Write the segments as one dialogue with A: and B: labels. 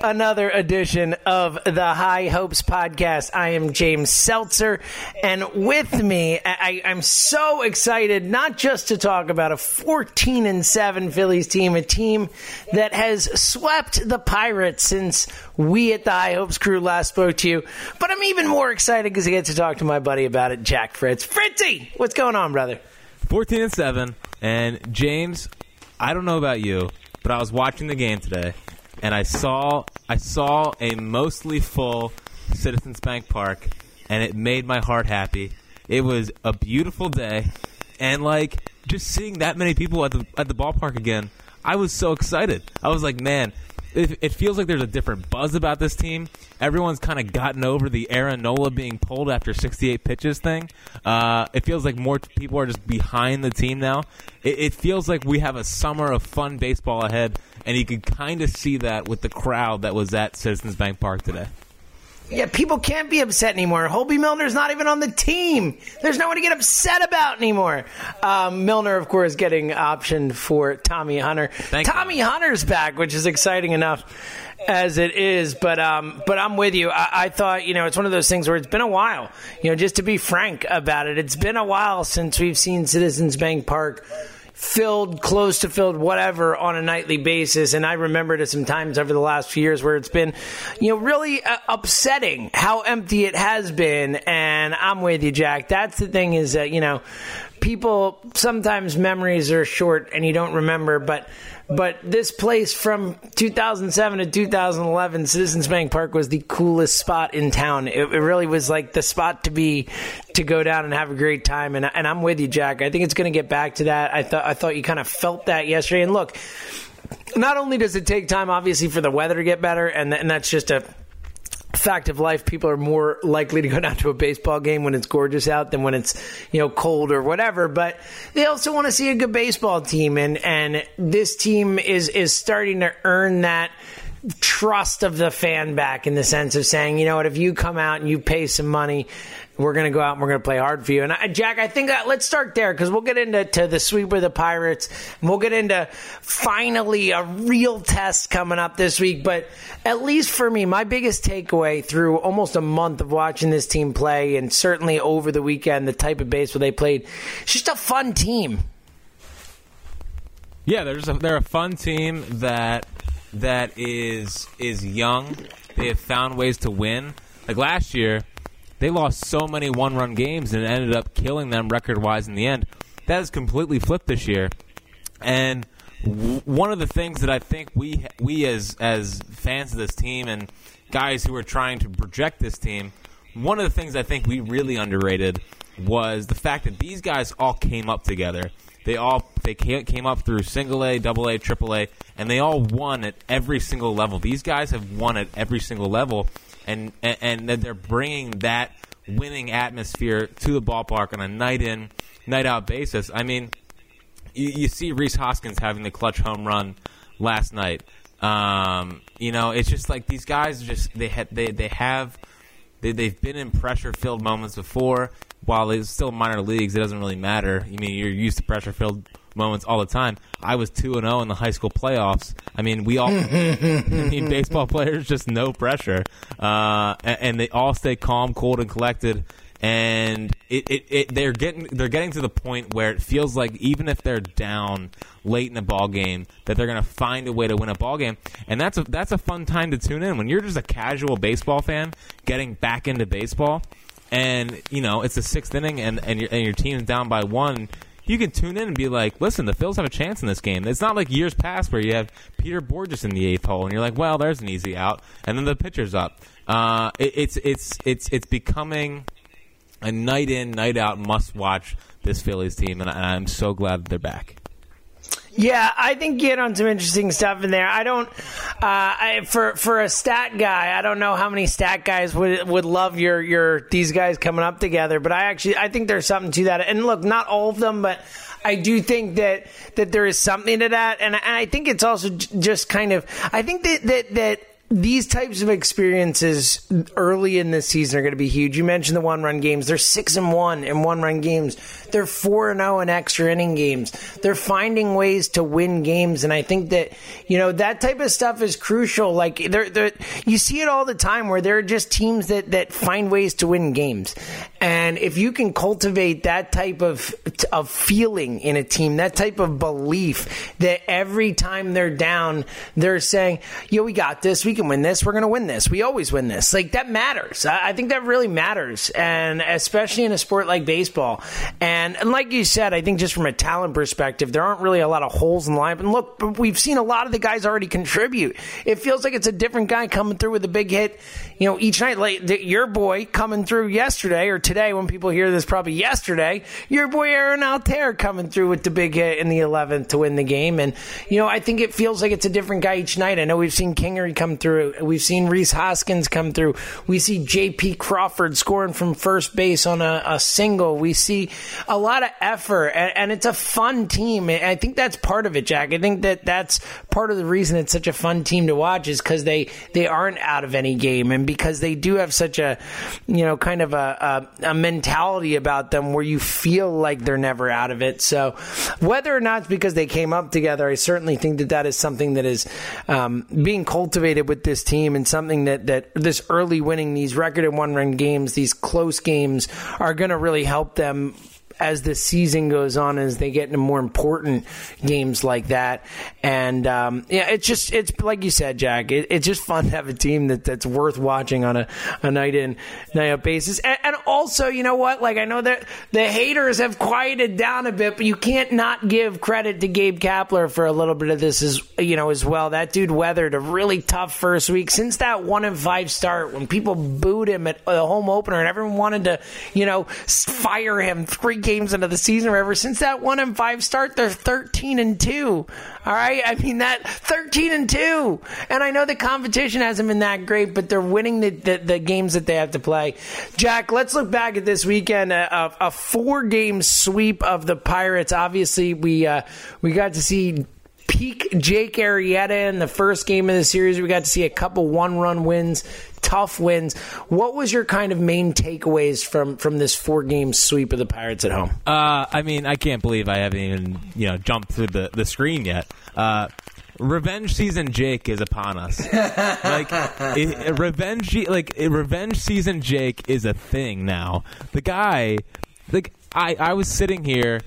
A: another edition of the High Hopes podcast. I am James Seltzer, and with me, I, am so excited not just to talk about a 14 and 7 Phillies team, a team that has swept the Pirates since we at the High Hopes crew last spoke to you, but I'm even more excited because I get to talk to my buddy about it, Jack Fritz. Fritzy, what's going on, brother?
B: 14 and 7, and James, I don't know about you, but I was watching the game today and I saw I saw a mostly full Citizens Bank Park, and it made my heart happy. It was a beautiful day, and like just seeing that many people at the at the ballpark again, I was so excited. I was like, man, it, it, feels like there's a different buzz about this team. Everyone's kind of gotten over the Aaron Nola being pulled after 68 pitches thing. Uh, it feels like more people are just behind the team now. It, it feels like we have a summer of fun baseball ahead, and you could kind of see that with the crowd that was at Citizens Bank Park today.
A: Yeah, people can't be upset anymore. Hoby Milner's not even on the team. There's no one to get upset about anymore. Um, Milner, of course, getting optioned for Tommy Hunter.
B: Thank
A: Tommy
B: you.
A: Hunter's back, which is exciting enough as it is. But um, but I'm with you. I, I thought you know it's one of those things where it's been a while. You know, just to be frank about it, it's been a while since we've seen Citizens Bank Park filled, close to filled, whatever on a nightly basis. And I remember it some times over the last few years where it's been, you know, really uh, upsetting how empty it has been. And I'm with you, Jack. That's the thing is that, you know, people sometimes memories are short and you don't remember, but but this place from 2007 to 2011, Citizens Bank Park was the coolest spot in town. It, it, really was like the spot to be to go down and have a great time. And, and I'm with you, Jack. I think it's going to get back to that. I thought I thought you kind of felt that yesterday. And look, not only does it take time, obviously, for the weather to get better, and, and that's just a fact of life, people are more likely to go down to a baseball game when it's gorgeous out than when it's you know cold or whatever. But they also want to see a good baseball team, and and this team is is starting to earn that trust of the fan back in the sense of saying, you know what, if you come out and you pay some money, we're going to go out and we're going to play hard for you. And I, Jack, I think that, let's start there because we'll get into to the sweep of the Pirates and we'll get into finally a real test coming up this week. But at least for me, my biggest takeaway through almost a month of watching this team play and certainly over the weekend, the type of baseball they played, it's just a fun team.
B: Yeah, they're a, they're a fun team that that is is young. They have found ways to win. Like last year, they lost so many one-run games and ended up killing them record-wise in the end. That has completely flipped this year, and w- one of the things that I think we we as as fans of this team and guys who are trying to project this team, one of the things I think we really underrated was the fact that these guys all came up together. They all they came up through single A, double A, triple A, and they all won at every single level. These guys have won at every single level, and and, and they're bringing that winning atmosphere to the ballpark on a night in, night out basis. I mean, you, you see Rhys Hoskins having the clutch home run last night. Um, you know, it's just like these guys just they had they they have they, they've been in pressure filled moments before while it's still minor leagues, it doesn't really matter. I mean, you're used to pressure filled moments all the time. I was two and zero oh in the high school playoffs. I mean, we all, I mean, baseball players just no pressure, uh, and, and, they all stay calm, cool, and collected. And it, it, it, they're getting they're getting to the point where it feels like even if they're down late in a ball game, that they're going to find a way to win a ball game, and that's a that's a fun time to tune in when you're just a casual baseball fan getting back into baseball and you know it's the sixth inning, and and your and your team's down by one. You can tune in and be like, listen, the Phils have a chance in this game. It's not like years past where you have Peter Bourjos in the eighth hole, and you're like, well, there's an easy out, and then the pitcher's up. Uh, it, it's it's it's it's becoming a night in, night out must watch this Phillies team, and I, I'm so glad they're back.
A: Yeah, I think you hit on some interesting stuff in there. I don't, uh, I, for for a stat guy, I don't know how many stat guys would would love your your these guys coming up together, but I actually I think there's something to that. And look, not all of them, but I do think that that there is something to that, and, and I think it's also j- just kind of I think that that that these types of experiences early in this season are going to be huge. You mentioned the one run games. They're six and one in one run games. They're four and zero in extra inning games. They're finding ways to win games, and I think that you know that type of stuff is crucial. Like they're, they're, you see it all the time where there are just teams that that find ways to win games, and if you can cultivate that type of of feeling in a team, that type of belief that every time they're down, they're saying, "Yo, we got this. We can win this. We're going to win this. We always win this." Like that matters. I, I think that really matters, and especially in a sport like baseball. And, and like you said, I think just from a talent perspective, there aren't really a lot of holes in the lineup. And look, we've seen a lot of the guys already contribute. It feels like it's a different guy coming through with a big hit, you know, each night. Like your boy coming through yesterday or today, when people hear this, probably yesterday. Your boy Aaron Altherr coming through with the big hit in the 11th to win the game. And you know, I think it feels like it's a different guy each night. I know we've seen Kingery come through. We've seen Rhys Hoskins come through. We see J.P. Crawford scoring from first base on a, a single. We see a lot of effort, and, and, it's a fun team. And I think that's part of it, Jack. I think that that's part of the reason it's such a fun team to watch is because they they aren't out of any game, and because they do have such a you know kind of a, a, a mentality about them where you feel like they're never out of it. So whether or not it's because they came up together, I certainly think that that is something that is um, being cultivated with this team, and something that that this early winning, these record and one run games, these close games are going to really help them as the season goes on, as they get into more important games like that. And um, yeah, it's just it's like you said, Jack. It, it's just fun to have a team that, that's worth watching on a, a night in night out basis. And, and also, you know what? Like I know that the haters have quieted down a bit, but you can't not give credit to Gabe Kapler for a little bit of this as you know as well. That dude weathered a really tough first week since that one and five start when people booed him at the home opener and everyone wanted to you know fire him three games into the season or ever since that one and five start they're 13 and 2 all right? I mean that 13 and 2 and i know the competition hasn't been that great but they're winning the, the, the games that they have to play. Jack let's look back at this weekend a, a four game sweep of the pirates. Obviously we uh, we got to see peak Jake Arrieta in the first game of the series. We got to see a couple one run wins, tough wins. What was your kind of main takeaways from from this four game sweep of the Pirates at home?
B: Uh, I mean, I can't believe I haven't even you know jumped through the the screen yet. Uh, Revenge season Jake is upon us. like it, revenge, like revenge season Jake is a thing now. The guy, like I, I was sitting here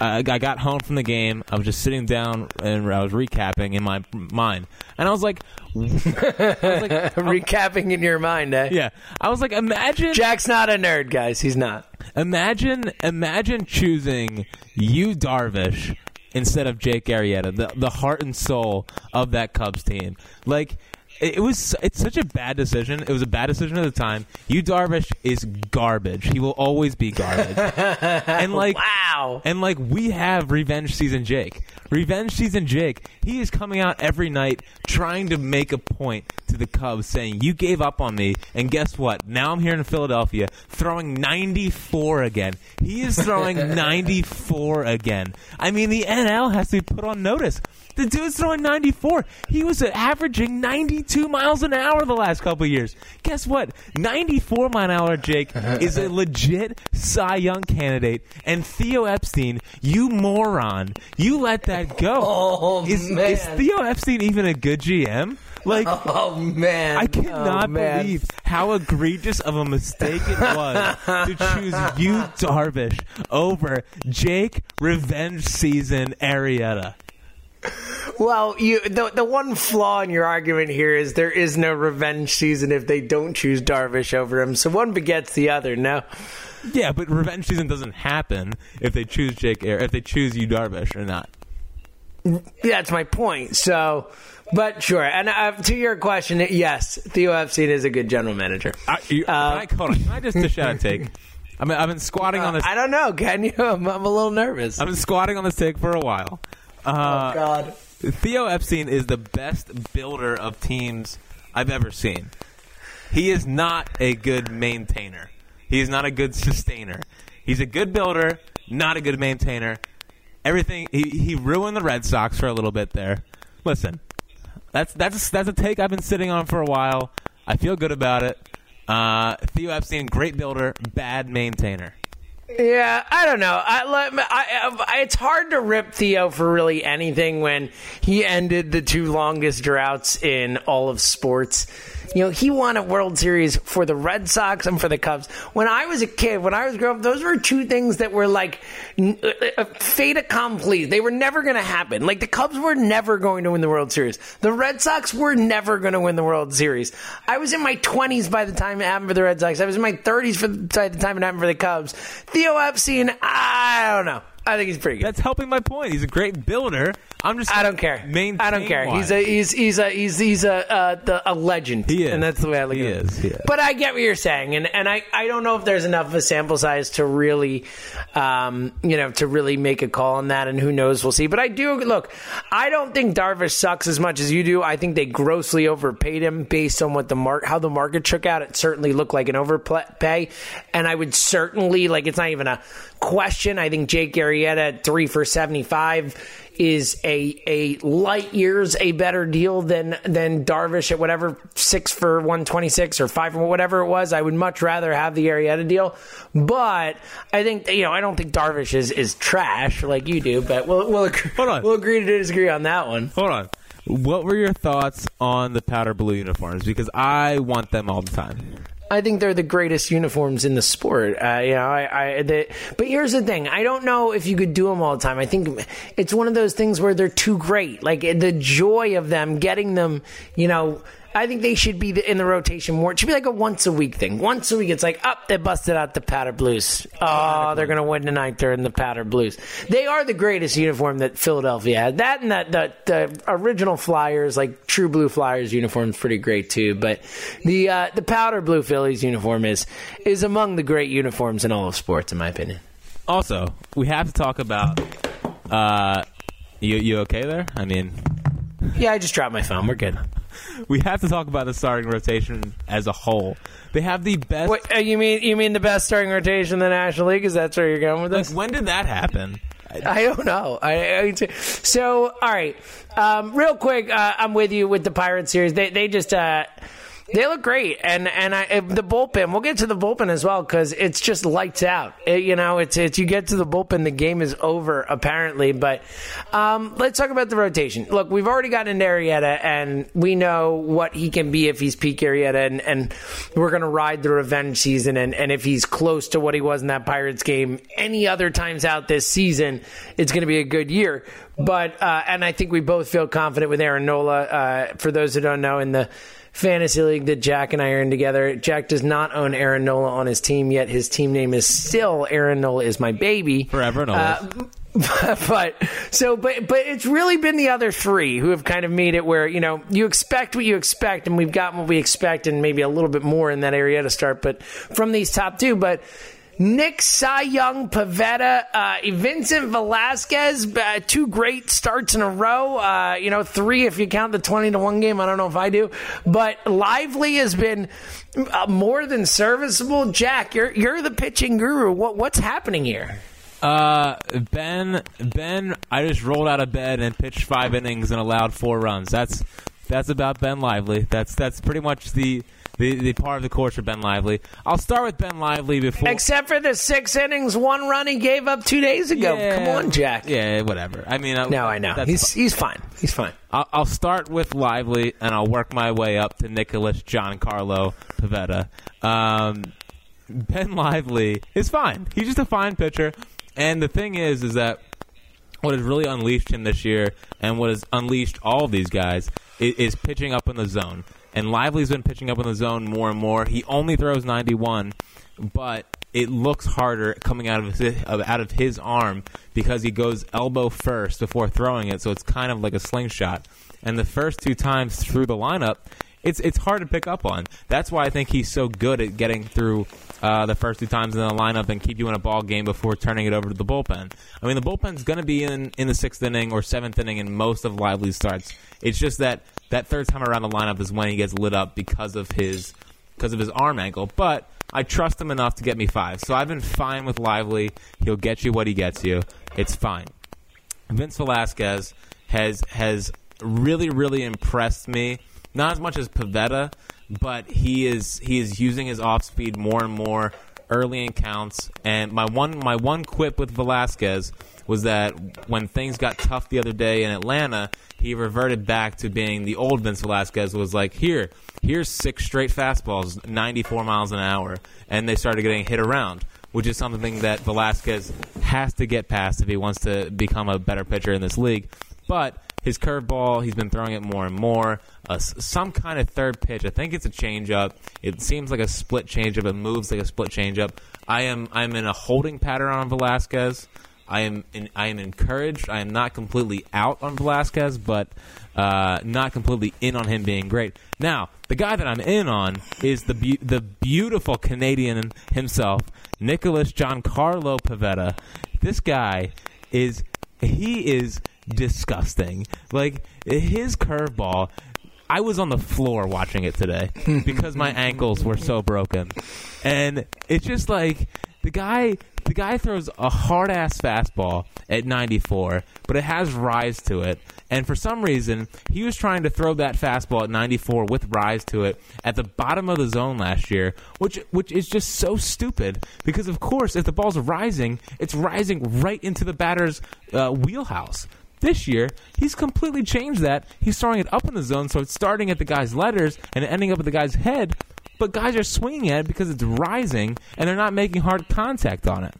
B: I got home from the game. I was just sitting down and I was recapping in my mind, and I was like, I was
A: like recapping in your mind, eh?
B: Yeah, I was like, imagine
A: Jack's not a nerd, guys. He's not.
B: Imagine, imagine choosing Yu, Darvish instead of Jake Arrieta, the the heart and soul of that Cubs team. Like it was it's such a bad decision. It was a bad decision at the time. Yu Darvish is garbage. He will always be garbage. and like
A: wow.
B: And like we have revenge season Jake. Revenge season Jake. He is coming out every night trying to make a point to the Cubs saying, "You gave up on me." And guess what? Now I'm here in Philadelphia throwing 94 again. He is throwing 94 again. I mean, the NL has to be put on notice. The dude's throwing 94. He was averaging 92 miles an hour the last couple years. Guess what? 94 mile an hour Jake is a legit Cy Young candidate. And Theo Epstein, you moron, you let that go.
A: Oh,
B: is,
A: man.
B: is Theo Epstein even a good GM? Like,
A: oh man,
B: I cannot
A: oh, man.
B: believe how egregious of a mistake it was to choose Yu, Darvish over Jake Revenge Season Arrieta.
A: Well, you the the one flaw in your argument here is there is no revenge season if they don't choose Darvish over him. So one begets the other. No.
B: Yeah, but revenge season doesn't happen if they choose Jake Air, if they choose Yu Darvish or not.
A: That's my point. So, but sure. And uh, to your question, yes, Theo Epstein is a good general manager.
B: I, you,
A: Uh,
B: can, I, on, can I just dish out a take? I mean, I've been squatting on this.
A: I don't know. Can you? I'm, I'm a little nervous.
B: I've been squatting on this take for a while. Uh,
A: God.
B: Theo Epstein is the best builder of teams I've ever seen. He is not a good maintainer. He is not a good sustainer. He's a good builder, not a good maintainer. Everything he, he ruined the Red Sox for a little bit there. Listen, that's that's that's a take I've been sitting on for a while. I feel good about it. Uh, Theo Epstein, great builder, bad maintainer.
A: Yeah, I don't know. I, I, it's hard to rip Theo for really anything when he ended the two longest droughts in all of sports. You know, he won a World Series for the Red Sox and for the Cubs. When I was a kid, when I was growing up, those were two things that were like uh, uh, fait accompli. They were never going to happen. Like the Cubs were never going to win the World Series. The Red Sox were never going to win the World Series. I was in my 20s by the time it happened for the Red Sox. I was in my 30s for by the time it happened for the Cubs. Theo Epstein, I don't know. I think he's pretty good.
B: That's helping my point. He's a great builder. I'm just
A: I don't care.
B: Maintain
A: I don't care. He's a he's he's a he's he's a uh, the, a legend.
B: He is.
A: and that's the way I look
B: He
A: at it.
B: is, he is.
A: But I get what you're saying, and and I I don't know if there's enough of a sample size to really, um, you know, to really make a call on that. And who knows? We'll see. But I do look. I don't think Darvish sucks as much as you do. I think they grossly overpaid him based on what the mark how the market shook out. It certainly looked like an overpay, and I would certainly like it's not even a question. I think Jake Arrieta at three for seventy five is a a light years a better deal than than Darvish at whatever six for one twenty six or five for whatever it was. I would much rather have the Arrieta deal, but I think you know I don't think Darvish is is trash like you do. But we'll we'll agree,
B: Hold on.
A: we'll agree to disagree on that one.
B: Hold on. What were your thoughts on the powder blue uniforms? Because I want them all the time.
A: I think they're the greatest uniforms in the sport. Uh, you know, I, I but here's the thing: I don't know if you could do them all the time. I think it's one of those things where they're too great. Like the joy of them, getting them, you know. I think they should be in the rotation more. It should be like a once a week thing. Once a week, it's like, up, they busted out the powder blues. Oh, they're going to win tonight. They're in the powder blues. They are the greatest uniform that Philadelphia had. That and that the, the original Flyers, like True Blue Flyers uniform, is pretty great too. But the uh, the powder blue Phillies uniform is is among the great uniforms in all of sports, in my opinion.
B: Also, we have to talk about. Uh, you you okay there? I mean,
A: Yeah, I just dropped my phone. We're good.
B: we have to talk about the starting rotation as a whole. They have the best.
A: What, uh, you mean you mean the best starting rotation in the National League? Is that where you're going with
B: like,
A: this?
B: when did that happen?
A: I don't know. I, I so all right. Um, real quick, uh, I'm with you with the Pirates series. They they just uh, they look great, and and I, the bullpen. We'll get to the bullpen as well because it's just lights out. It- you know, it's it's you get to the bullpen, the game is over apparently. But um, let's talk about the rotation. Look, we've already gotten into Arrieta, and we know what he can be if he's peak Arrieta, and and we're gonna ride the revenge season, and and if he's close to what he was in that Pirates game, any other times out this season, it's gonna be a good year. But uh, and I think we both feel confident with Aaron Nola. Uh, for those who don't know, in the fantasy league that Jack and I are in together. Jack does not own Aaron Nola on his team yet. His team name is still Aaron Nola is my baby.
B: Forever Nola.
A: Uh, but so but but it's really been the other three who have kind of made it where you know you expect what you expect and we've gotten what we expect and maybe a little bit more in that area to start but from these top two but Nick Cy Young Pivetta, uh, Vincent Velasquez, uh, two great starts in a row. Uh, you know, three if you count the 20 to 1 game. I don't know if I do. But Lively has been uh, more than serviceable. Jack, you're, you're the pitching guru. What, what's happening here?
B: Uh, Ben, Ben, I just rolled out of bed and pitched five innings and allowed four runs. That's that's about Ben Lively. That's that's pretty much the the, the part of the course for Ben Lively. I'll start with Ben Lively before.
A: Except for the six innings, one run he gave up two days ago.
B: Yeah.
A: Come on, Jack.
B: Yeah, whatever. I mean, I,
A: No, I know. He's, he's fine. He's fine.
B: I'll, I'll start with Lively, and I'll work my way up to Nicholas Giancarlo Pivetta. Um, ben Lively is fine. He's just a fine pitcher, and the thing is, is that what has really unleashed him this year, and what has unleashed all of these guys, is pitching up in the zone. And Lively's been pitching up in the zone more and more. He only throws 91, but it looks harder coming out of his out of his arm because he goes elbow first before throwing it, so it's kind of like a slingshot. And the first two times through the lineup, it's it's hard to pick up on. That's why I think he's so good at getting through uh, the first two times in the lineup and keep you in a ball game before turning it over to the bullpen. I mean, the bullpen's going to be in in the sixth inning or seventh inning in most of Lively's starts. It's just that that third time around the lineup is when he gets lit up because of his because of his arm angle, but I trust him enough to get me five. So I've been fine with Lively. He'll get you what he gets you. It's fine. Vince Velasquez has has really really impressed me. Not as much as Pivetta, but he is he is using his off speed more and more early in counts. And my one my one quip with Velasquez was that when things got tough the other day in Atlanta, he reverted back to being the old Vince Velasquez. Was like here here's six straight fastballs, 94 miles an hour, and they started getting hit around, which is something that Velasquez has to get past if he wants to become a better pitcher in this league. But his curveball, he's been throwing it more and more. Uh, some kind of third pitch. I think it's a changeup. It seems like a split changeup. It moves like a split changeup. I am I'm in a holding pattern on Velasquez. I am in, I am encouraged. I am not completely out on Velasquez, but uh, not completely in on him being great. Now, the guy that I'm in on is the be- the beautiful Canadian himself, Nicholas Giancarlo Pivetta. This guy is he is disgusting. Like his curveball, I was on the floor watching it today because my ankles were so broken, and it's just like the guy the guy throws a hard ass fastball at 94, but it has rise to it. And for some reason, he was trying to throw that fastball at 94 with rise to it at the bottom of the zone last year, which which is just so stupid. Because of course, if the ball's rising, it's rising right into the batter's uh, wheelhouse. This year, he's completely changed that. He's throwing it up in the zone, so it's starting at the guy's letters and ending up at the guy's head, but guys are swinging at it because it's rising and they're not making hard contact on it.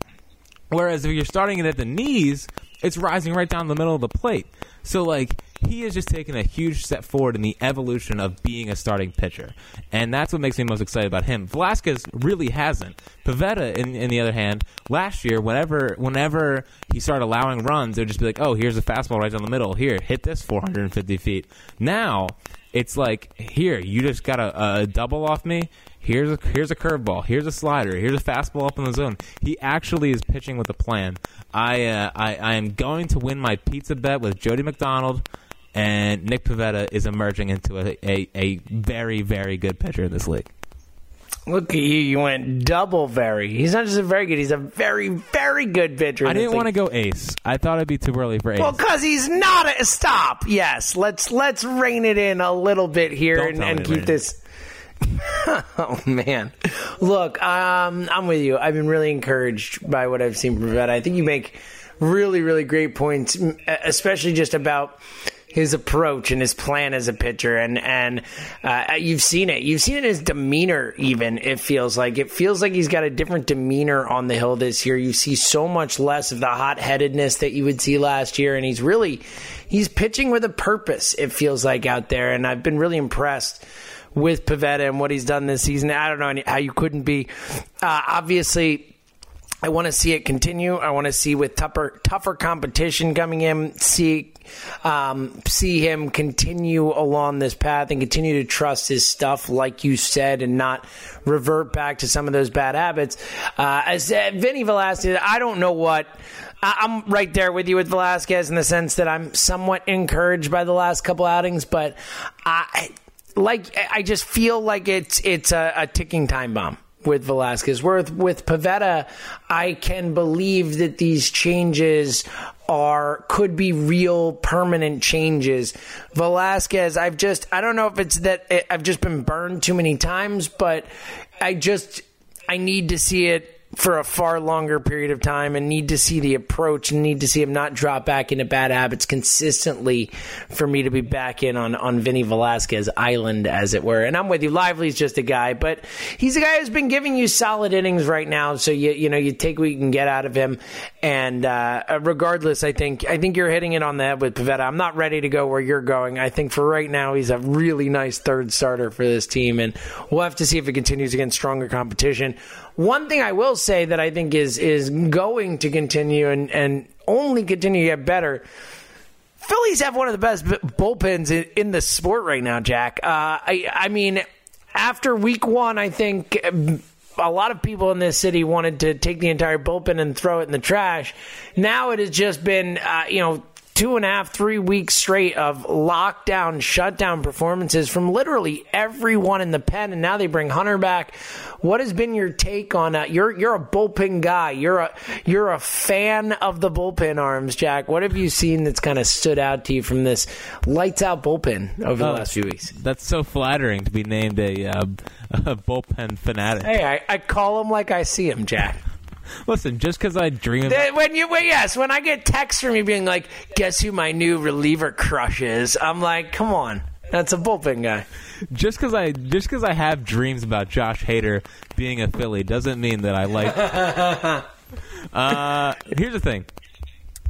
B: Whereas if you're starting it at the knees, it's rising right down the middle of the plate. So like he has just taken a huge step forward in the evolution of being a starting pitcher, and that's what makes me most excited about him. Velasquez really hasn't. Pivetta, in, in the other hand, last year, whenever whenever he started allowing runs, it would just be like, "Oh, here's a fastball right down the middle. Here, hit this 450 feet." Now it's like, "Here, you just got a, a double off me. Here's a here's a curveball. Here's a slider. Here's a fastball up in the zone. He actually is pitching with a plan. I uh, I, I am going to win my pizza bet with Jody McDonald, and Nick Pivetta is emerging into a, a, a very very good pitcher in this league.
A: Look at you! You went double very. He's not just a very good; he's a very, very good pitcher.
B: I didn't want to go ace. I thought it'd be too early for ace.
A: Well, because he's not a stop. Yes, let's let's rein it in a little bit here
B: Don't
A: and, and keep
B: rein it
A: this. oh man, look, um, I'm with you. I've been really encouraged by what I've seen from Pivetta. I think you make really, really great points, especially just about his approach and his plan as a pitcher, and and uh, you've seen it. You've seen it in his demeanor. Even it feels like it feels like he's got a different demeanor on the hill this year. You see so much less of the hot headedness that you would see last year, and he's really he's pitching with a purpose. It feels like out there, and I've been really impressed with Pivetta and what he's done this season. I don't know how you couldn't be. Uh, obviously, I want to see it continue. I want to see with tougher tougher competition coming in, see um, see him continue along this path and continue to trust his stuff, like you said, and not revert back to some of those bad habits. Uh, as uh, Vinny Velasquez, I don't know what. I- I'm right there with you with Velasquez in the sense that I'm somewhat encouraged by the last couple outings, but I like I just feel like it's it's a, a ticking time bomb with Velasquez. With with Pivetta, I can believe that these changes are could be real permanent changes. Velasquez, I've just I don't know if it's that eh, I've just been burned too many times, but I just I need to see it for a far longer period of time and need to see the approach and need to see him not drop back into bad habits consistently for me to be back in on, on Vinny Velasquez Island, as it were. And I'm with you. Lively's just a guy, but he's a guy who's been giving you solid innings right now. So you, you know, you take what you can get out of him. And, uh, regardless, I think, I think you're hitting it on the head with Pivetta. I'm not ready to go where you're going. I think for right now, he's a really nice third starter for this team. And we'll have to see if it continues against stronger competition. One thing I will say that I think is is going to continue and, and only continue to get better. Phillies have one of the best bullpens in, in the sport right now, Jack. Uh, I, I mean, after week one, I think a lot of people in this city wanted to take the entire bullpen and throw it in the trash. Now it has just been, uh, you know, two and a half, three weeks straight of lockdown, shutdown performances from literally everyone in the pen, and now they bring Hunter back. What has been your take on that? You're you're a bullpen guy. You're a you're a fan of the bullpen arms, Jack. What have you seen that's kind of stood out to you from this lights out bullpen over the oh, last few weeks?
B: That's so flattering to be named a, uh, a bullpen fanatic.
A: Hey, I, I call him like I see him, Jack.
B: Listen, just because I dream.
A: The, when you, well, yes, when I get texts from you being like, "Guess who my new reliever crush is?" I'm like, "Come on, that's a bullpen guy."
B: Just because I just because I have dreams about Josh Hader being a Philly doesn't mean that I like. uh, here's the thing: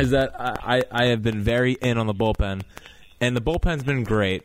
B: is that I I have been very in on the bullpen, and the bullpen's been great.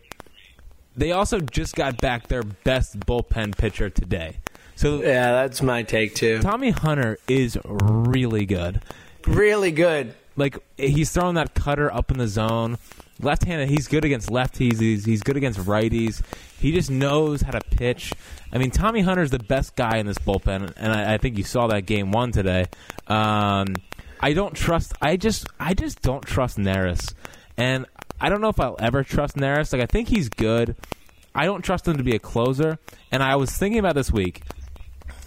B: They also just got back their best bullpen pitcher today.
A: So yeah, that's my take too.
B: Tommy Hunter is really good.
A: Really good.
B: Like he's throwing that cutter up in the zone. Left-handed, he's good against lefties. He's, he's good against righties. He just knows how to pitch. I mean, Tommy Hunter's the best guy in this bullpen, and I, I think you saw that game one today. Um, I don't trust. I just, I just don't trust Neris, and I don't know if I'll ever trust Neris. Like, I think he's good. I don't trust him to be a closer. And I was thinking about this week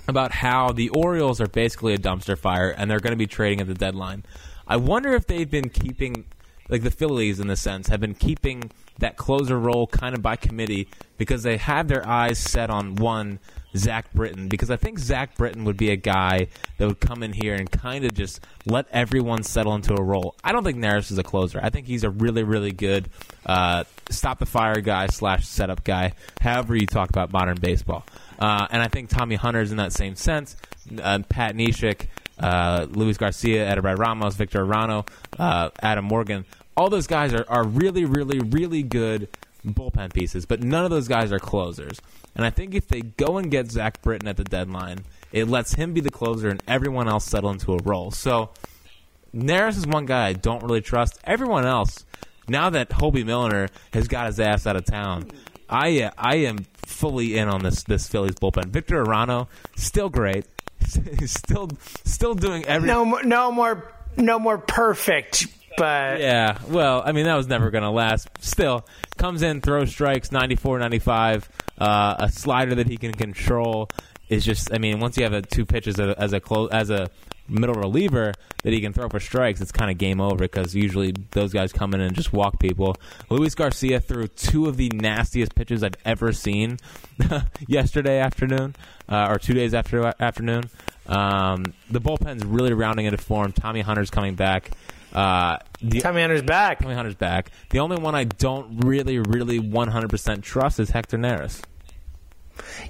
B: about how the Orioles are basically a dumpster fire and they're going to be trading at the deadline. I wonder if they've been keeping, like the Phillies in the sense, have been keeping that closer role kind of by committee because they have their eyes set on one Zach Britton because I think Zach Britton would be a guy that would come in here and kind of just let everyone settle into a role. I don't think Neris is a closer. I think he's a really, really good uh, stop the fire guy slash setup guy. However you talk about modern baseball. Uh, and I think Tommy Hunter's in that same sense. Uh, Pat Neshek, uh, Luis Garcia, Edubray Ramos, Victor Arano, uh, Adam Morgan. All those guys are, are really, really, really good bullpen pieces, but none of those guys are closers. And I think if they go and get Zach Britton at the deadline, it lets him be the closer and everyone else settle into a role. So Neris is one guy I don't really trust. Everyone else, now that Hoby Milner has got his ass out of town, I uh, I am fully in on this this Phillies bullpen. Victor Arano still great. He's still still doing everything.
A: No, no more, no more perfect. But
B: yeah, well, I mean that was never going to last. Still comes in, throws strikes, 94, 95, uh, a slider that he can control is just. I mean, once you have a, two pitches as a as a, clo- as a middle reliever that he can throw for strikes, it's kind of game over because usually those guys come in and just walk people. Luis Garcia threw two of the nastiest pitches I've ever seen yesterday afternoon, uh, or two days after afternoon. Um, the bullpen's really rounding into form. Tommy Hunter's coming back. Uh,
A: the, Tommy Hunter's back.
B: Tommy Hunter's back. The only one I don't really, really 100% trust is Hector Neris.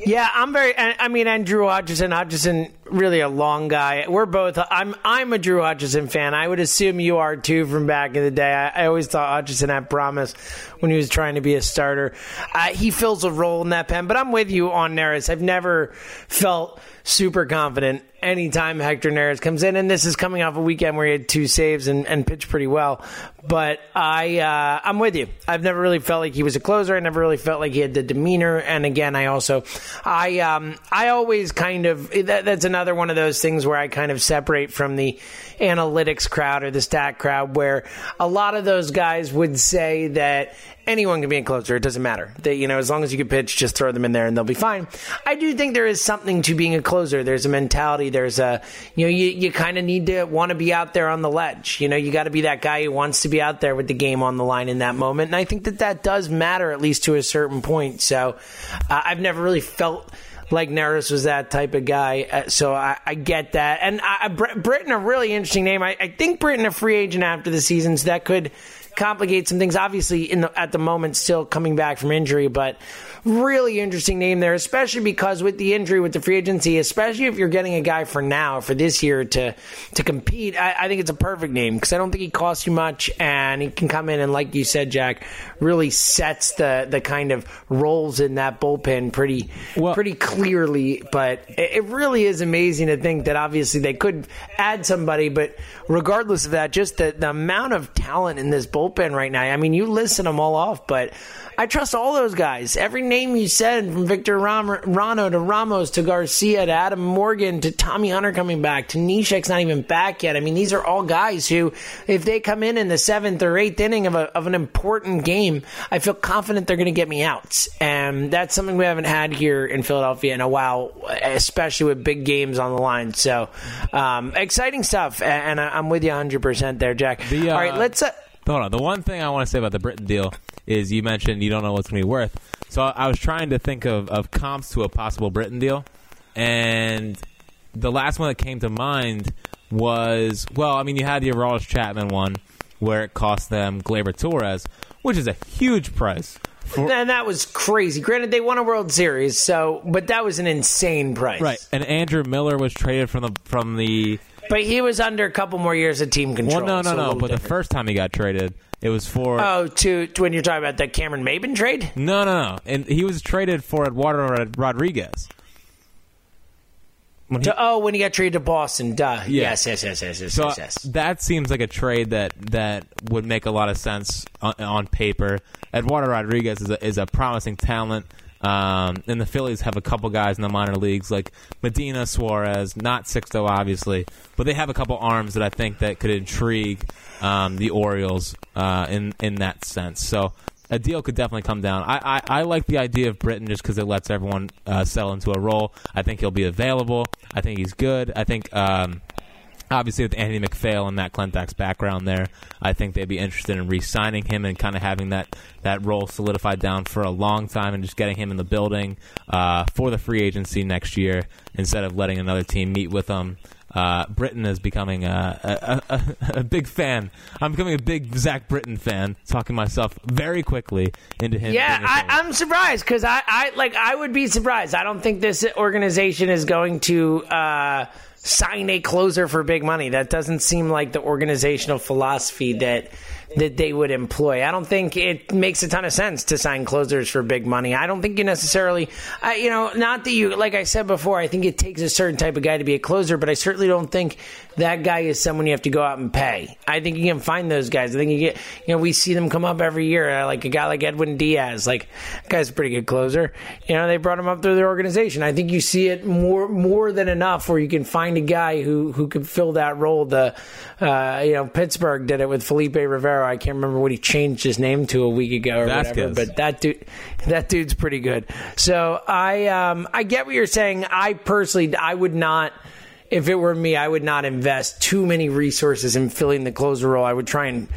A: Yeah, I'm very. I mean, and Drew Hutchison. Hutchison, really a long guy. We're both. I'm. I'm a Drew Hutchison fan. I would assume you are too from back in the day. I, I always thought Hutchison had promise when he was trying to be a starter. Uh, he fills a role in that pen. But I'm with you on Neris. I've never felt super confident anytime Hector Neris comes in, and this is coming off a weekend where he had two saves and, and pitched pretty well. But I, uh, I'm with you. I've never really felt like he was a closer. I never really felt like he had the demeanor. And again, I also, I, um, I always kind of that, that's another one of those things where I kind of separate from the analytics crowd or the stat crowd, where a lot of those guys would say that anyone can be a closer. It doesn't matter. They, you know, as long as you can pitch, just throw them in there and they'll be fine. I do think there is something to being a closer. There's a mentality. There's a, you know, you, you kind of need to want to be out there on the ledge. You know, you got to be that guy who wants to be out there with the game on the line in that moment. And I think that that does matter at least to a certain point. So uh, I've never really felt like Neris was that type of guy. Uh, so I, I, get that. And I, Britton, a really interesting name. I, I think Britton, a free agent after the season, so that could complicate some things. Obviously, in the, at the moment, still coming back from injury, but really interesting name there, especially because with the injury, with the free agency, especially if you're getting a guy for now, for this year to to compete, I, I think it's a perfect name because I don't think he costs you much and he can come in and, like you said, Jack, really sets the the kind of roles in that bullpen pretty well, pretty clearly. But it, it really is amazing to think that obviously they could add somebody, but regardless of that, just the, the amount of talent in this bullpen right now. I mean, you listen them all off, but I trust all those guys. Every name you said, from Victor Ram- Rano to Ramos to Garcia to Adam Morgan to Tommy Hunter coming back to Neshek's not even back yet. I mean, these are all guys who, if they come in in the seventh or eighth inning of, a, of an important game, I feel confident they're going to get me outs. And that's something we haven't had here in Philadelphia in a while, especially with big games on the line. So, um, exciting stuff. And I'm with you 100% there, Jack. The, uh, all right, let's. Uh,
B: Hold on. The one thing I want to say about the Britton deal is you mentioned you don't know what's going to be worth. So I was trying to think of, of comps to a possible Britton deal, and the last one that came to mind was well, I mean, you had the Aroldis Chapman one where it cost them Gleyber Torres, which is a huge price.
A: For, and that was crazy. Granted, they won a World Series, so but that was an insane price.
B: Right. And Andrew Miller was traded from the from the
A: but he was under a couple more years of team control.
B: Well, no, no,
A: so
B: no. But different. the first time he got traded, it was for
A: oh, to, to when you're talking about the Cameron Maybin trade.
B: No, no, no. And he was traded for Eduardo Rodriguez.
A: When he, to, oh, when he got traded to Boston, duh. Yeah. Yes, yes, yes, yes, yes,
B: so
A: yes, yes.
B: That seems like a trade that that would make a lot of sense on, on paper. Eduardo Rodriguez is a, is a promising talent. Um, and the Phillies have a couple guys in the minor leagues like Medina, Suarez, not Sixto obviously, but they have a couple arms that I think that could intrigue um, the Orioles uh, in in that sense. So a deal could definitely come down. I, I, I like the idea of Britton just because it lets everyone uh, sell into a role. I think he'll be available. I think he's good. I think um, obviously with Andy MacPhail and Matt Klentak's background there, I think they'd be interested in re-signing him and kind of having that, that role solidified down for a long time and just getting him in the building uh, for the free agency next year instead of letting another team meet with him. Uh, Britton is becoming a, a, a, a, big fan. I'm becoming a big Zach Britton fan. Talking myself very quickly into him.
A: Yeah, I, am surprised because I, I like I would be surprised. I don't think this organization is going to. Uh, sign a closer for big money. That doesn't seem like the organizational philosophy that that they would employ. I don't think it makes a ton of sense to sign closers for big money. I don't think you necessarily, I, you know, not that you, like I said before, I think it takes a certain type of guy to be a closer, but I certainly don't think that guy is someone you have to go out and pay. I think you can find those guys. I think you get, you know, we see them come up every year, uh, like a guy like Edwin Diaz. Like, that guy's a pretty good closer. You know, they brought him up through their organization. I think you see it more more than enough where you can find a guy who who could fill that role. The, uh, you know, Pittsburgh did it with Felipe Rivero. I can't remember what he changed his name to a week ago or Vazquez. whatever, but that dude, that dude's pretty good. So I um, I get what you're saying. I personally, I would not if it were me, I would not invest too many resources in filling the closer role. I would try and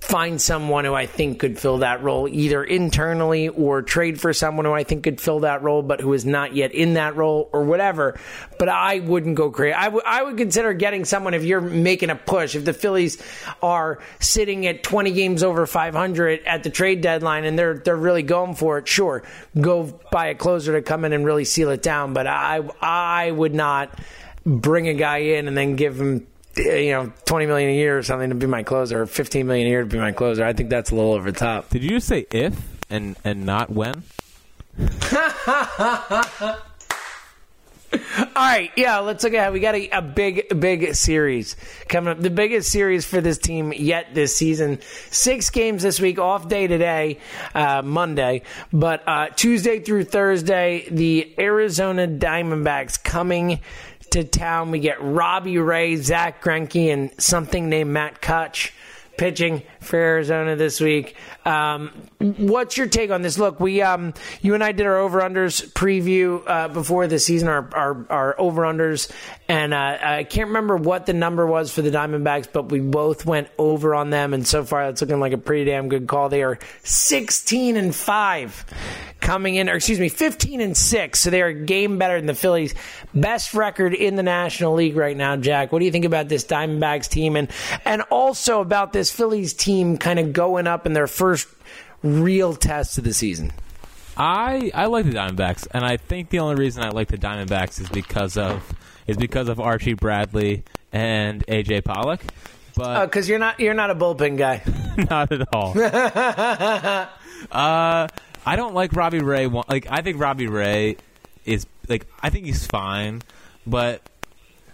A: find someone who I think could fill that role either internally or trade for someone who I think could fill that role but who is not yet in that role or whatever. But I wouldn't go crazy. I, w- I would consider getting someone if you're making a push. If the Phillies are sitting at 20 games over 500 at the trade deadline and they're they're really going for it, sure, go buy a closer to come in and really seal it down. But I I would not bring a guy in and then give him you know, twenty million a year or something to be my closer, or fifteen million a year to be my closer. I think that's a little over the top.
B: Did you just say if and and not when?
A: All right, yeah, let's look at. We got a, a, big, big series coming up. The biggest series for this team yet this season. Six games this week. Off day today, uh, Monday, but uh, Tuesday through Thursday, the Arizona Diamondbacks coming to town. We get Robbie Ray, Zack Greinke, and something named Matt Koch pitching for Arizona this week. Um, what's your take on this? Look, we, um, you and I did our over unders preview uh, before the season, our our, our over unders, and uh, I can't remember what the number was for the Diamondbacks, but we both went over on them, and so far it's looking like a pretty damn good call. They are sixteen and five coming in, or excuse me, 15 and 6. So they are a game better than the Phillies. Best record in the National League right now, Jack. What do you think about this Diamondbacks team and and also about this Phillies team kind of going up in their first real test of the season?
B: I I like the Diamondbacks, and I think the only reason I like the Diamondbacks is because of is because of Archie Bradley and AJ Pollock. But
A: because you're not you're not a bullpen guy.
B: not at all. uh, I don't like Robbie Ray. Like I think Robbie Ray is like I think he's fine, but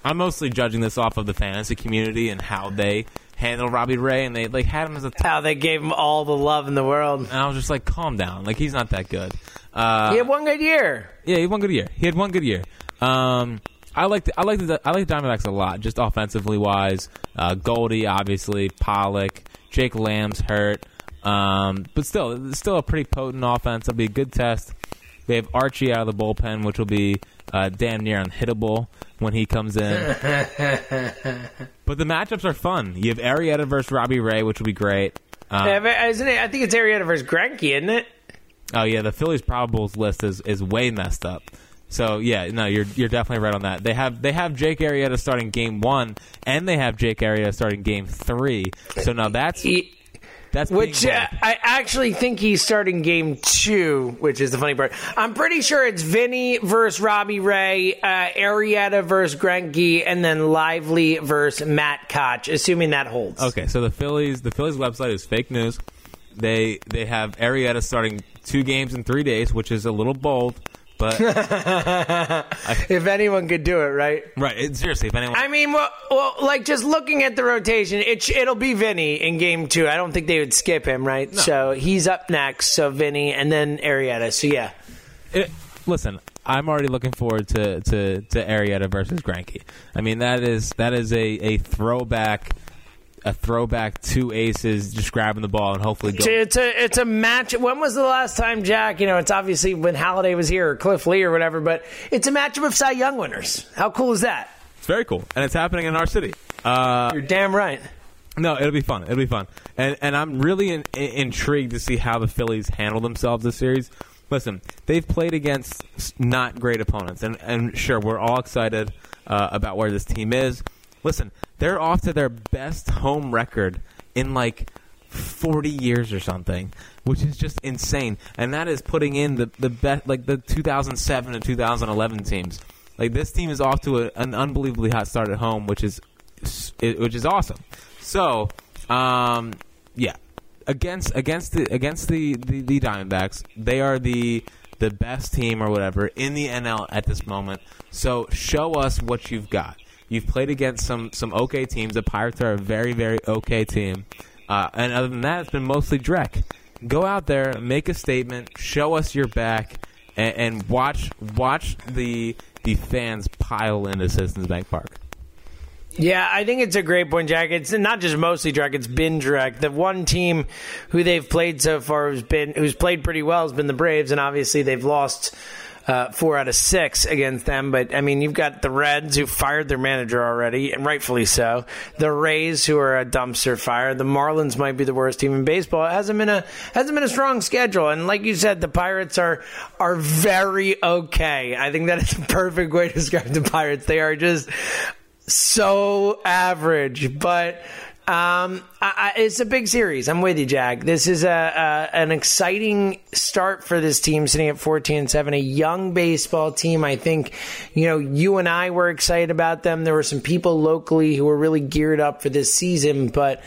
B: I'm mostly judging this off of the fantasy community and how they handle Robbie Ray, and they like had him as a.
A: How they gave him all the love in the world,
B: and I was just like, calm down, like he's not that good. Uh,
A: he had one good year.
B: Yeah, he had one good year. He had one good year. Um, I like the, I like the I like the Diamondbacks a lot, just offensively wise. Uh, Goldie, obviously, Pollock, Jake Lamb's hurt, um, but still, it's still a pretty potent offense. It'll be a good test. They have Archie out of the bullpen, which will be uh, damn near unhittable when he comes in. but the matchups are fun. You have Arrieta versus Robbie Ray, which will be great.
A: Um, yeah, isn't it? I think it's Arrieta versus Greinke, isn't it?
B: Oh yeah, the Phillies probables list is, is way messed up. So yeah, no, you're you're definitely right on that. They have they have Jake Arrieta starting game one, and they have Jake Arrieta starting game three. So now that's he, that's
A: which uh, I actually think he's starting game two, which is the funny part. I'm pretty sure it's Vinny versus Robbie Ray, uh, Arrieta versus Greinke, and then Lively versus Matt Koch. Assuming that holds.
B: Okay, so the Phillies the Phillies website is fake news. They they have Arrieta starting two games in three days, which is a little bold. But
A: if anyone could do it, right?
B: Right. It, seriously, if anyone.
A: I mean, well, well, like just looking at the rotation, it, it'll be Vinny in game two. I don't think they would skip him, right? No. So he's up next. So Vinny and then Arrieta. So yeah.
B: It, listen, I'm already looking forward to to to Arrieta versus Greinke. I mean, that is that is a a throwback a throwback two aces just grabbing the ball and hopefully going.
A: It's a it's a match. When was the last time, Jack? You know, it's obviously when Halladay was here or Cliff Lee or whatever, but it's a matchup of Cy Young winners. How cool is that?
B: It's very cool, and it's happening in our city.
A: Uh, You're damn right.
B: No, it'll be fun. It'll be fun, and and I'm really in, in, intrigued to see how the Phillies handle themselves this series. Listen, they've played against not great opponents, and and sure, we're all excited uh, about where this team is. Listen, they're off to their best home record in like 40 years or something, which is just insane. And that is putting in the the best like the 2007 and 2011 teams. Like this team is off to a, an unbelievably hot start at home, which is which is awesome. So, um, yeah, against against the against the, the, the Diamondbacks, they are the the best team or whatever in the NL at this moment. So show us what you've got. You've played against some some okay teams. The Pirates are a very very okay team, uh, and other than that, it's been mostly Drek. Go out there, make a statement, show us your back, and, and watch watch the the fans pile into Citizens Bank Park.
A: Yeah, I think it's a great point, Jack. It's not just mostly Drek; it's been Drek. The one team who they've played so far who's been who's played pretty well has been the Braves, and obviously they've lost uh, four out of six against them. But I mean, you've got the Reds who fired their manager already, and rightfully so. The Rays who are a dumpster fire. The Marlins might be the worst team in baseball. It hasn't been a hasn't been a strong schedule, and like you said, the Pirates are are very okay. I think that is a perfect way to describe the Pirates. They are just so average, but um, I, I, it's a big series. I'm with you, Jack. This is a, a, an exciting start for this team, sitting at 14 and seven. A young baseball team. I think, you know, you and I were excited about them. There were some people locally who were really geared up for this season, but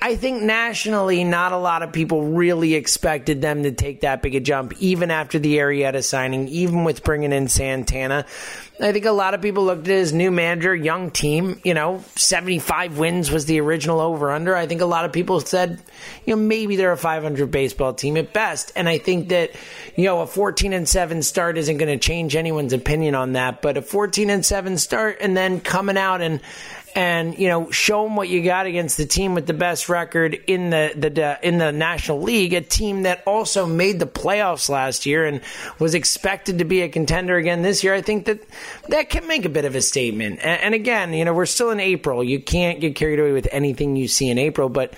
A: I think nationally, not a lot of people really expected them to take that big a jump, even after the Arrieta signing, even with bringing in Santana. I think a lot of people looked at his new manager, young team. You know, 75 wins was the original over under. I think a lot of people said, you know, maybe they're a 500 baseball team at best. And I think that, you know, a 14 and 7 start isn't going to change anyone's opinion on that. But a 14 and 7 start and then coming out and, and you know show them what you got against the team with the best record in the the in the National League, a team that also made the playoffs last year and was expected to be a contender again this year. I think that that can make a bit of a statement. And, and again, you know, we're still in April. You can't get carried away with anything you see in April, but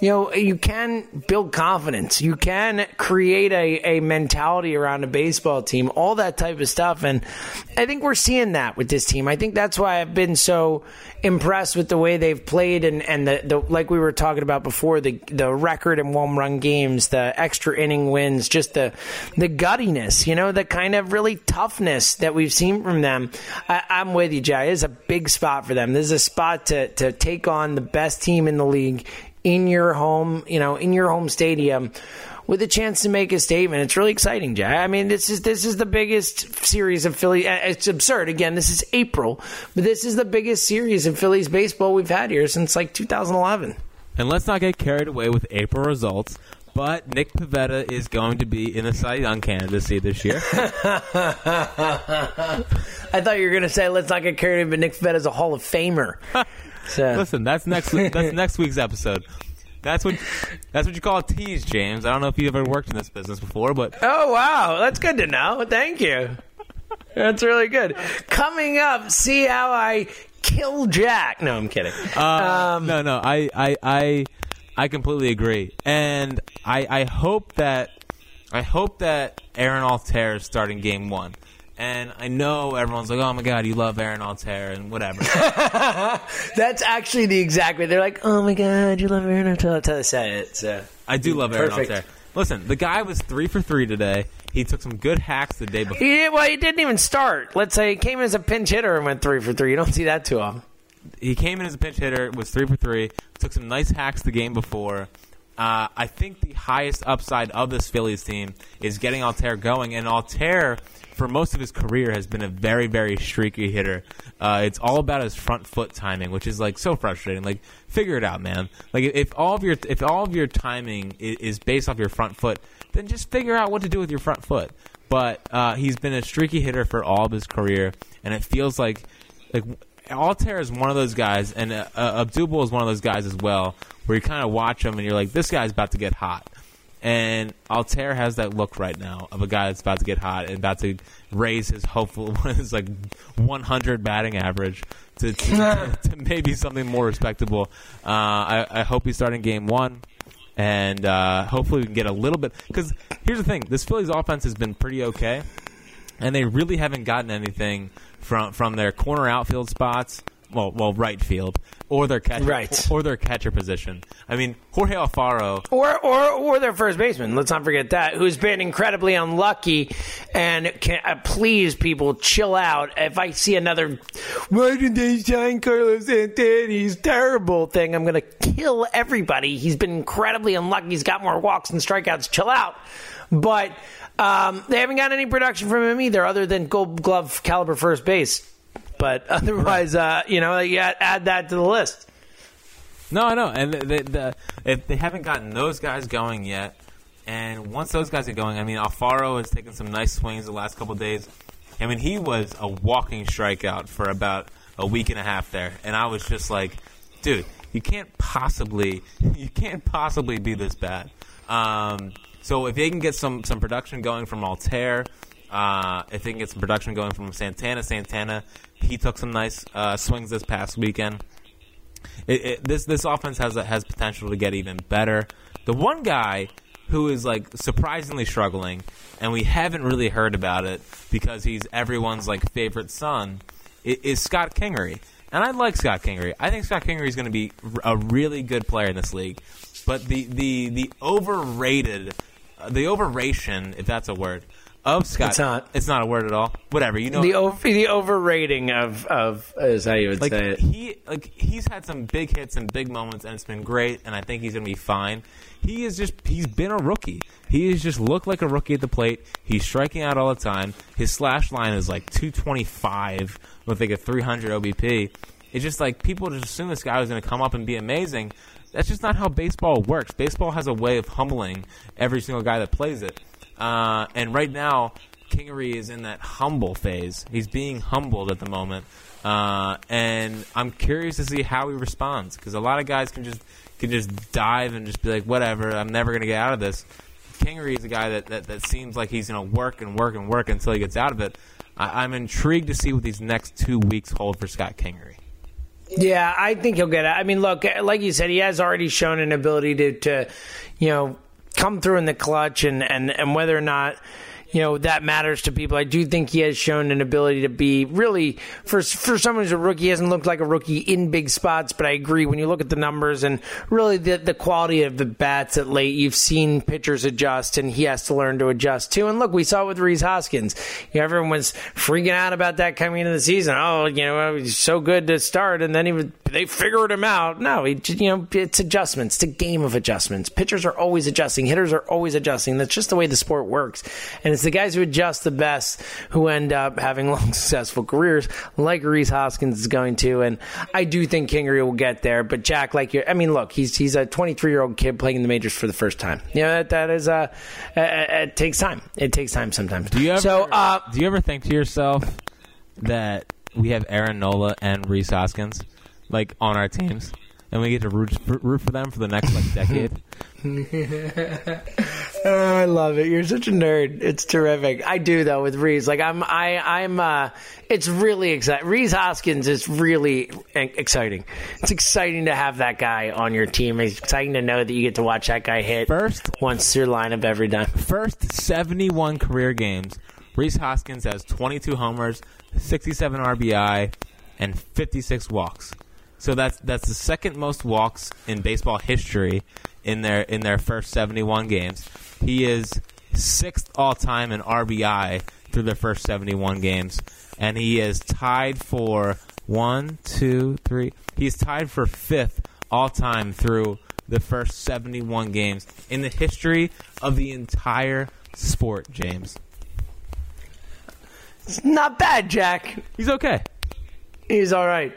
A: you know, you can build confidence. You can create a, a mentality around a baseball team, all that type of stuff. And I think we're seeing that with this team. I think that's why I've been so impressed with the way they've played and, and the, the like we were talking about before, the the record and one run games, the extra inning wins, just the the guttiness, you know, the kind of really toughness that we've seen from them. I, I'm with you, Jay. It is a big spot for them. This is a spot to, to take on the best team in the league in your home, you know, in your home stadium with a chance to make a statement. It's really exciting, Jay. I mean, this is this is the biggest series of Philly. Uh, it's absurd. Again, this is April, but this is the biggest series of Phillies baseball we've had here since like 2011.
B: And let's not get carried away with April results. But Nick Pivetta is going to be in the Cy Young candidacy this year.
A: I thought you were going to say, "Let's not get carried away," but Nick Pivetta is a Hall of Famer.
B: So. Listen, that's next. That's next week's episode. That's what that's what you call a tease, James. I don't know if you've ever worked in this business before, but
A: oh wow, that's good to know. Thank you. That's really good. Coming up, see how I kill Jack. No, I'm kidding.
B: Uh, um, no, no, I, I, I, I completely agree, and I, I hope that I hope that Aaron Altherr is starting Game One. And I know everyone's like, "Oh my God, you love Aaron Altherr and whatever."
A: That's actually the exact way. They're like, "Oh my God, you love Aaron Altherr." Until I say it. So.
B: I do love Aaron Perfect. Altherr. Listen, the guy was three for three today. He took some good hacks the day before.
A: Yeah, well, he didn't even start. Let's say he came in as a pinch hitter and went three for three. You don't see that too often.
B: He came in as a pinch hitter, was three for three, took some nice hacks the game before. Uh, I think the highest upside of this Phillies team is getting Altherr going, and Altherr – for most of his career has been a very very streaky hitter. Uh, it's all about his front foot timing, which is like so frustrating. Like figure it out, man. Like if all of your if all of your timing is based off your front foot, then just figure out what to do with your front foot. But uh, he's been a streaky hitter for all of his career, and it feels like like Altherr is one of those guys, and uh, Odubel is one of those guys as well, where you kind of watch him and you're like, this guy's about to get hot. And Altherr has that look right now of a guy that's about to get hot and about to raise his hopeful his like 100 batting average to, to, to maybe something more respectable. Uh, I, I, hope he's starting game one, and uh, hopefully we can get a little bit. Because here's the thing: this Phillies offense has been pretty okay, and they really haven't gotten anything from from their corner outfield spots well, well, right field or their catcher,
A: right.
B: or their catcher position. I mean, Jorge Alfaro,
A: or or or their first baseman. Let's not forget that, who's been incredibly unlucky. And can, uh, please, people, chill out. If I see another, why did they sign Carlos Santana? He's terrible thing. I'm going to kill everybody. He's been incredibly unlucky. He's got more walks and strikeouts. Chill out. But um, they haven't got any production from him either, other than Gold Glove caliber first base. But otherwise, uh, you know, you add that to the list.
B: No, I know, and they, the, if they haven't gotten those guys going yet, and once those guys are going, I mean, Alfaro has taken some nice swings the last couple days. I mean, he was a walking strikeout for about a week and a half there, and I was just like, dude, you can't possibly, you can't possibly be this bad. Um, so if they can get some some production going from Altherr, uh, if they can get some production going from Santana, Santana he took some nice uh, swings this past weekend. It, it, this this offense has has potential to get even better. The one guy who is like surprisingly struggling, and we haven't really heard about it because he's everyone's like favorite son, is, is Scott Kingery. And I like Scott Kingery. I think Scott Kingery is going to be a really good player in this league. But the the the overrated, uh, the overration, if that's a word, of Scott.
A: It's not.
B: It's not a word at all. Whatever you know.
A: The over, the overrating of of is how you would
B: like
A: say it.
B: He like he's had some big hits and big moments, and it's been great. And I think he's gonna be fine. He is just he's been a rookie. He has just looked like a rookie at the plate. He's striking out all the time. His slash line is like 225 with like a 300 OBP. It's just like people just assume this guy was going to come up and be amazing. That's just not how baseball works. Baseball has a way of humbling every single guy that plays it. Uh, and right now, Kingery is in that humble phase. He's being humbled at the moment. uh, and I'm curious to see how he responds because a lot of guys can just can just dive and just be like, whatever, I'm never going to get out of this. Kingery is a guy that, that, that seems like he's going to work and work and work until he gets out of it. I, I'm intrigued to see what these next two weeks hold for Scott Kingery.
A: Yeah, I think he'll get it. I mean, look, like you said, he has already shown an ability to, to you know, come through in the clutch, and, and, and whether or not you know that matters to people. I do think he has shown an ability to be really for for someone who's a rookie. He hasn't looked like a rookie in big spots, but I agree when you look at the numbers and really the the quality of the bats at late. You've seen pitchers adjust, and he has to learn to adjust too. And look, we saw it with Rhys Hoskins. You know, everyone was freaking out about that coming into the season. Oh, you know, he's so good to start, and then he would, they figured him out. No, he, you know, it's adjustments. It's a game of adjustments. Pitchers are always adjusting. Hitters are always adjusting. That's just the way the sport works, and it's the guys who adjust the best who end up having long, successful careers, like Rhys Hoskins is going to. And I do think Kingery will get there. But Jack, like you, I mean, look, he's he's a 23 year old kid playing in the majors for the first time. You know that that is uh, it takes time. It takes time sometimes.
B: Do you ever,
A: so, uh,
B: do you ever think to yourself that we have Aaron Nola and Rhys Hoskins like on our teams? and we get to root, root for them for the next like decade.
A: Oh, I love it. You're such a nerd. It's terrific. I do though with Rhys. Like I'm, I, I'm. Uh, it's really exciting. Rhys Hoskins is really exciting. It's exciting to have that guy on your team. It's exciting to know that you get to watch that guy hit
B: first
A: once your lineup every time.
B: First 71 career games. Rhys Hoskins has 22 homers, 67 RBI, and 56 walks. So that's that's the second most walks in baseball history in their in their first 71 games. He is sixth all time in RBI through their first 71 games, and he is tied for one, two, three. He's tied for fifth all time through the first 71 games in the history of the entire sport. James,
A: it's not bad, Jack.
B: He's okay.
A: He's all right.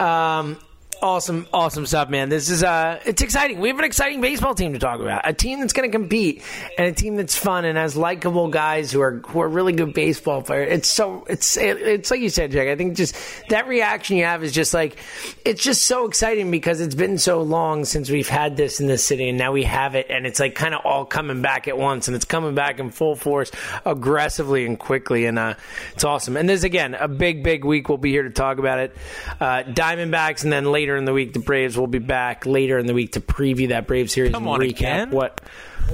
A: Um, Awesome, awesome stuff, man. This is uh it's exciting. We have an exciting baseball team to talk about. A team that's going to compete and a team that's fun and has likable guys who are who are really good baseball players. It's so it's it, it's like you said, Jack. I think just that reaction you have is just like it's just so exciting because it's been so long since we've had this in this city and now we have it and it's like kind of all coming back at once and it's coming back in full force aggressively and quickly and uh it's awesome. And this again, a big big week we'll be here to talk about it. Uh Diamondbacks and then later later in the week, the Braves will be back later in the week to preview that Braves series
B: Come
A: and
B: on
A: recap
B: again?
A: what.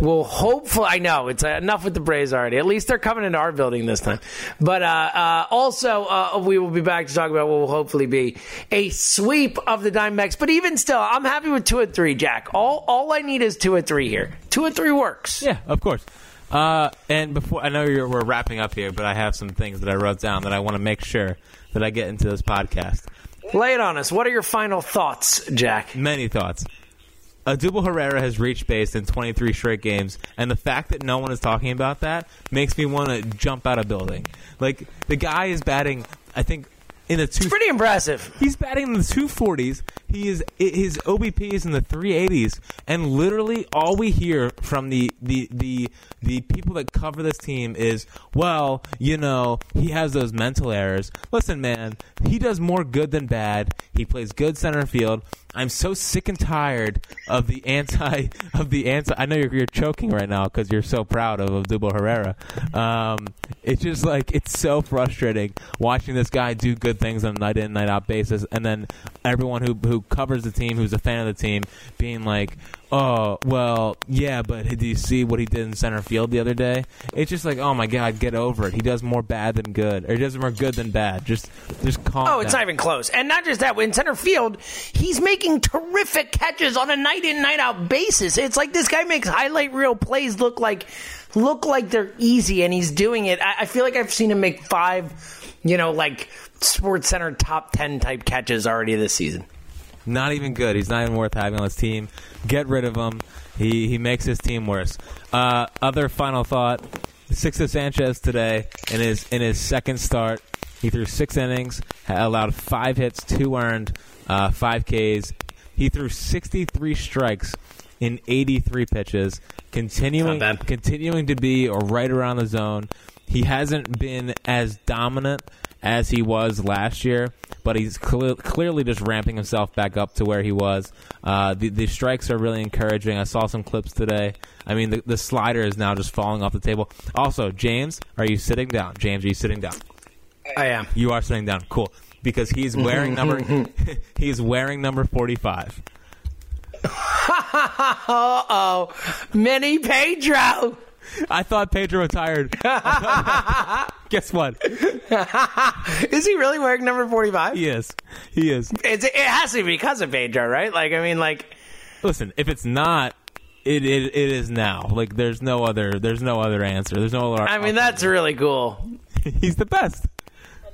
A: Well, hopefully, I know it's enough with the Braves already. At least they're coming into our building this time. But uh, uh, also, uh, we will be back to talk about what will hopefully be a sweep of the Diamondbacks. But even still, I'm happy with two and three, Jack. All all I need is two and three here. Two and three works.
B: Yeah, of course. Uh, and before I know we're wrapping up here, but I have some things that I wrote down that I want to make sure that I get into this podcast.
A: Lay it on us. What are your final thoughts, Jack?
B: Many thoughts. Odubel Herrera has reached base in 23 straight games, and the fact that no one is talking about that makes me want to jump out of building. Like the guy is batting, I think in the two.
A: It's pretty impressive.
B: He's batting in the 240s. He is his OBP is in the 380s, and literally all we hear from the the the the people that cover this team is, well, you know, he has those mental errors. Listen, man, he does more good than bad. He plays good center field. I'm so sick and tired of the anti of the anti. I know you're, you're choking right now because you're so proud of Odubel Herrera. Um, it's just like it's so frustrating watching this guy do good things on a night in night out basis, and then everyone who who covers the team, who's a fan of the team, being like, oh, well, yeah, but did you see what he did in center field the other day? It's just like, oh my god, get over it. He does more bad than good, or he does more good than bad. Just, just calm.
A: Oh, it's
B: down.
A: not even close. And not just that, in center field, he's making terrific catches on a night in, night out basis. It's like this guy makes highlight reel plays look like look like they're easy, and he's doing it. I, I feel like I've seen him make five, you know, like Sports Center top ten type catches already this season.
B: Not even good. He's not even worth having on his team. Get rid of him. He he makes his team worse. Uh, other final thought: Sixto Sanchez today in his in his second start, he threw six innings, allowed five hits, two earned, uh, five Ks. He threw 63 strikes in 83 pitches, continuing continuing to be or right around the zone. He hasn't been as dominant as he was last year, but he's cle- clearly just ramping himself back up to where he was. Uh, the, the strikes are really encouraging. I saw some clips today. I mean, the, the slider is now just falling off the table. Also, James, are you sitting down? James, are you sitting down?
A: I am.
B: You are sitting down. Cool. Because he's wearing number he's wearing number 45.
A: Uh oh, Mini Pedro.
B: I thought Pedro retired. Guess what?
A: Is he really wearing number forty-five?
B: He is. He is.
A: It's, it has to be because of Pedro, right? Like, I mean, like,
B: Listen, if it's not, it, it it is now. Like there's no other there's no other answer. There's no other.
A: I mean, that's really cool.
B: he's the best.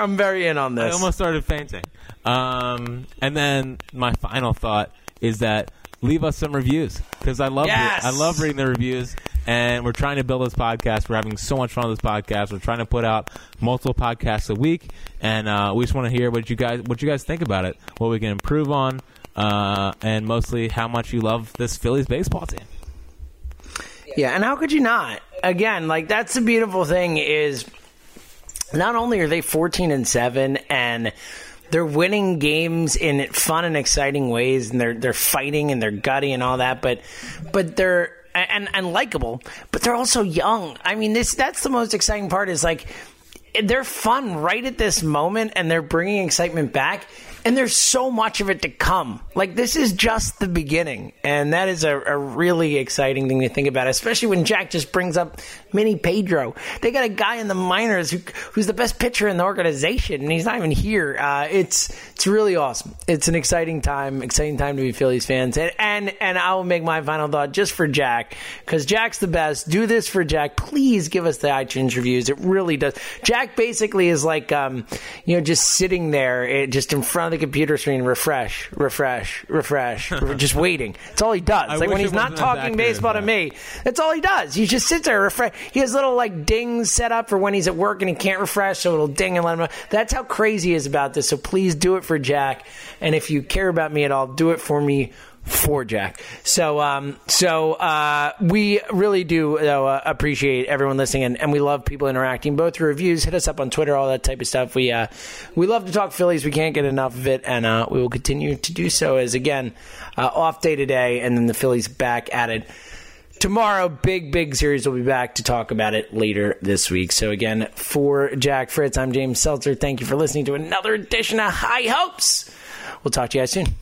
A: I'm very in on this.
B: I almost started fainting. Um, and then my final thought is that leave us some reviews because I love
A: Yes!
B: I love reading the reviews. And we're trying to build this podcast. We're having so much fun with this podcast. We're trying to put out multiple podcasts a week, and uh, we just want to hear what you guys what you guys think about it, what we can improve on, uh, and mostly how much you love this Phillies baseball team.
A: Yeah, and how could you not? Again, like that's the beautiful thing is not only are they 14 and 7 and they're winning games in fun and exciting ways and they're they're fighting and they're gutty and all that, but but they're and and likable, but they're also young. I mean, this that's the most exciting part is like they're fun right at this moment and they're bringing excitement back and there's so much of it to come. Like this is just the beginning. And that is a, a really exciting thing to think about especially when jack just brings up mini pedro. They got a guy in the minors who, who's the best pitcher in the organization and he's not even here. Uh, it's it's really awesome. It's an exciting time exciting time to be phillies fans. And and, and i will make my final thought just for jack because jack's the best. Do this for jack. Please give us the itunes reviews. It really does. Jack basically is like um, you know just sitting there eh, just in front of the computer screen refresh refresh refresh just waiting. It's all he does.
B: I
A: like when he's not talking baseball to me that's all he does. He just sits there refresh he has little like dings set up for when he's at work and he can't refresh so it'll ding and let him know. That's how crazy he is about this so please do it for jack and if you care about me at all do it for me for Jack. So, um, so uh, we really do though uh, appreciate everyone listening, and, and we love people interacting, both through reviews. Hit us up on Twitter, all that type of stuff. We uh, we love to talk Phillies. We can't get enough of it, and uh, we will continue to do so. As again, uh, off day today, and then the Phillies back at it. Tomorrow, big, big series. We'll be back to talk about it later this week. So, again, for Jack Fritz, I'm James Seltzer. Thank you for listening to another edition of High Hopes. We'll talk to you guys soon.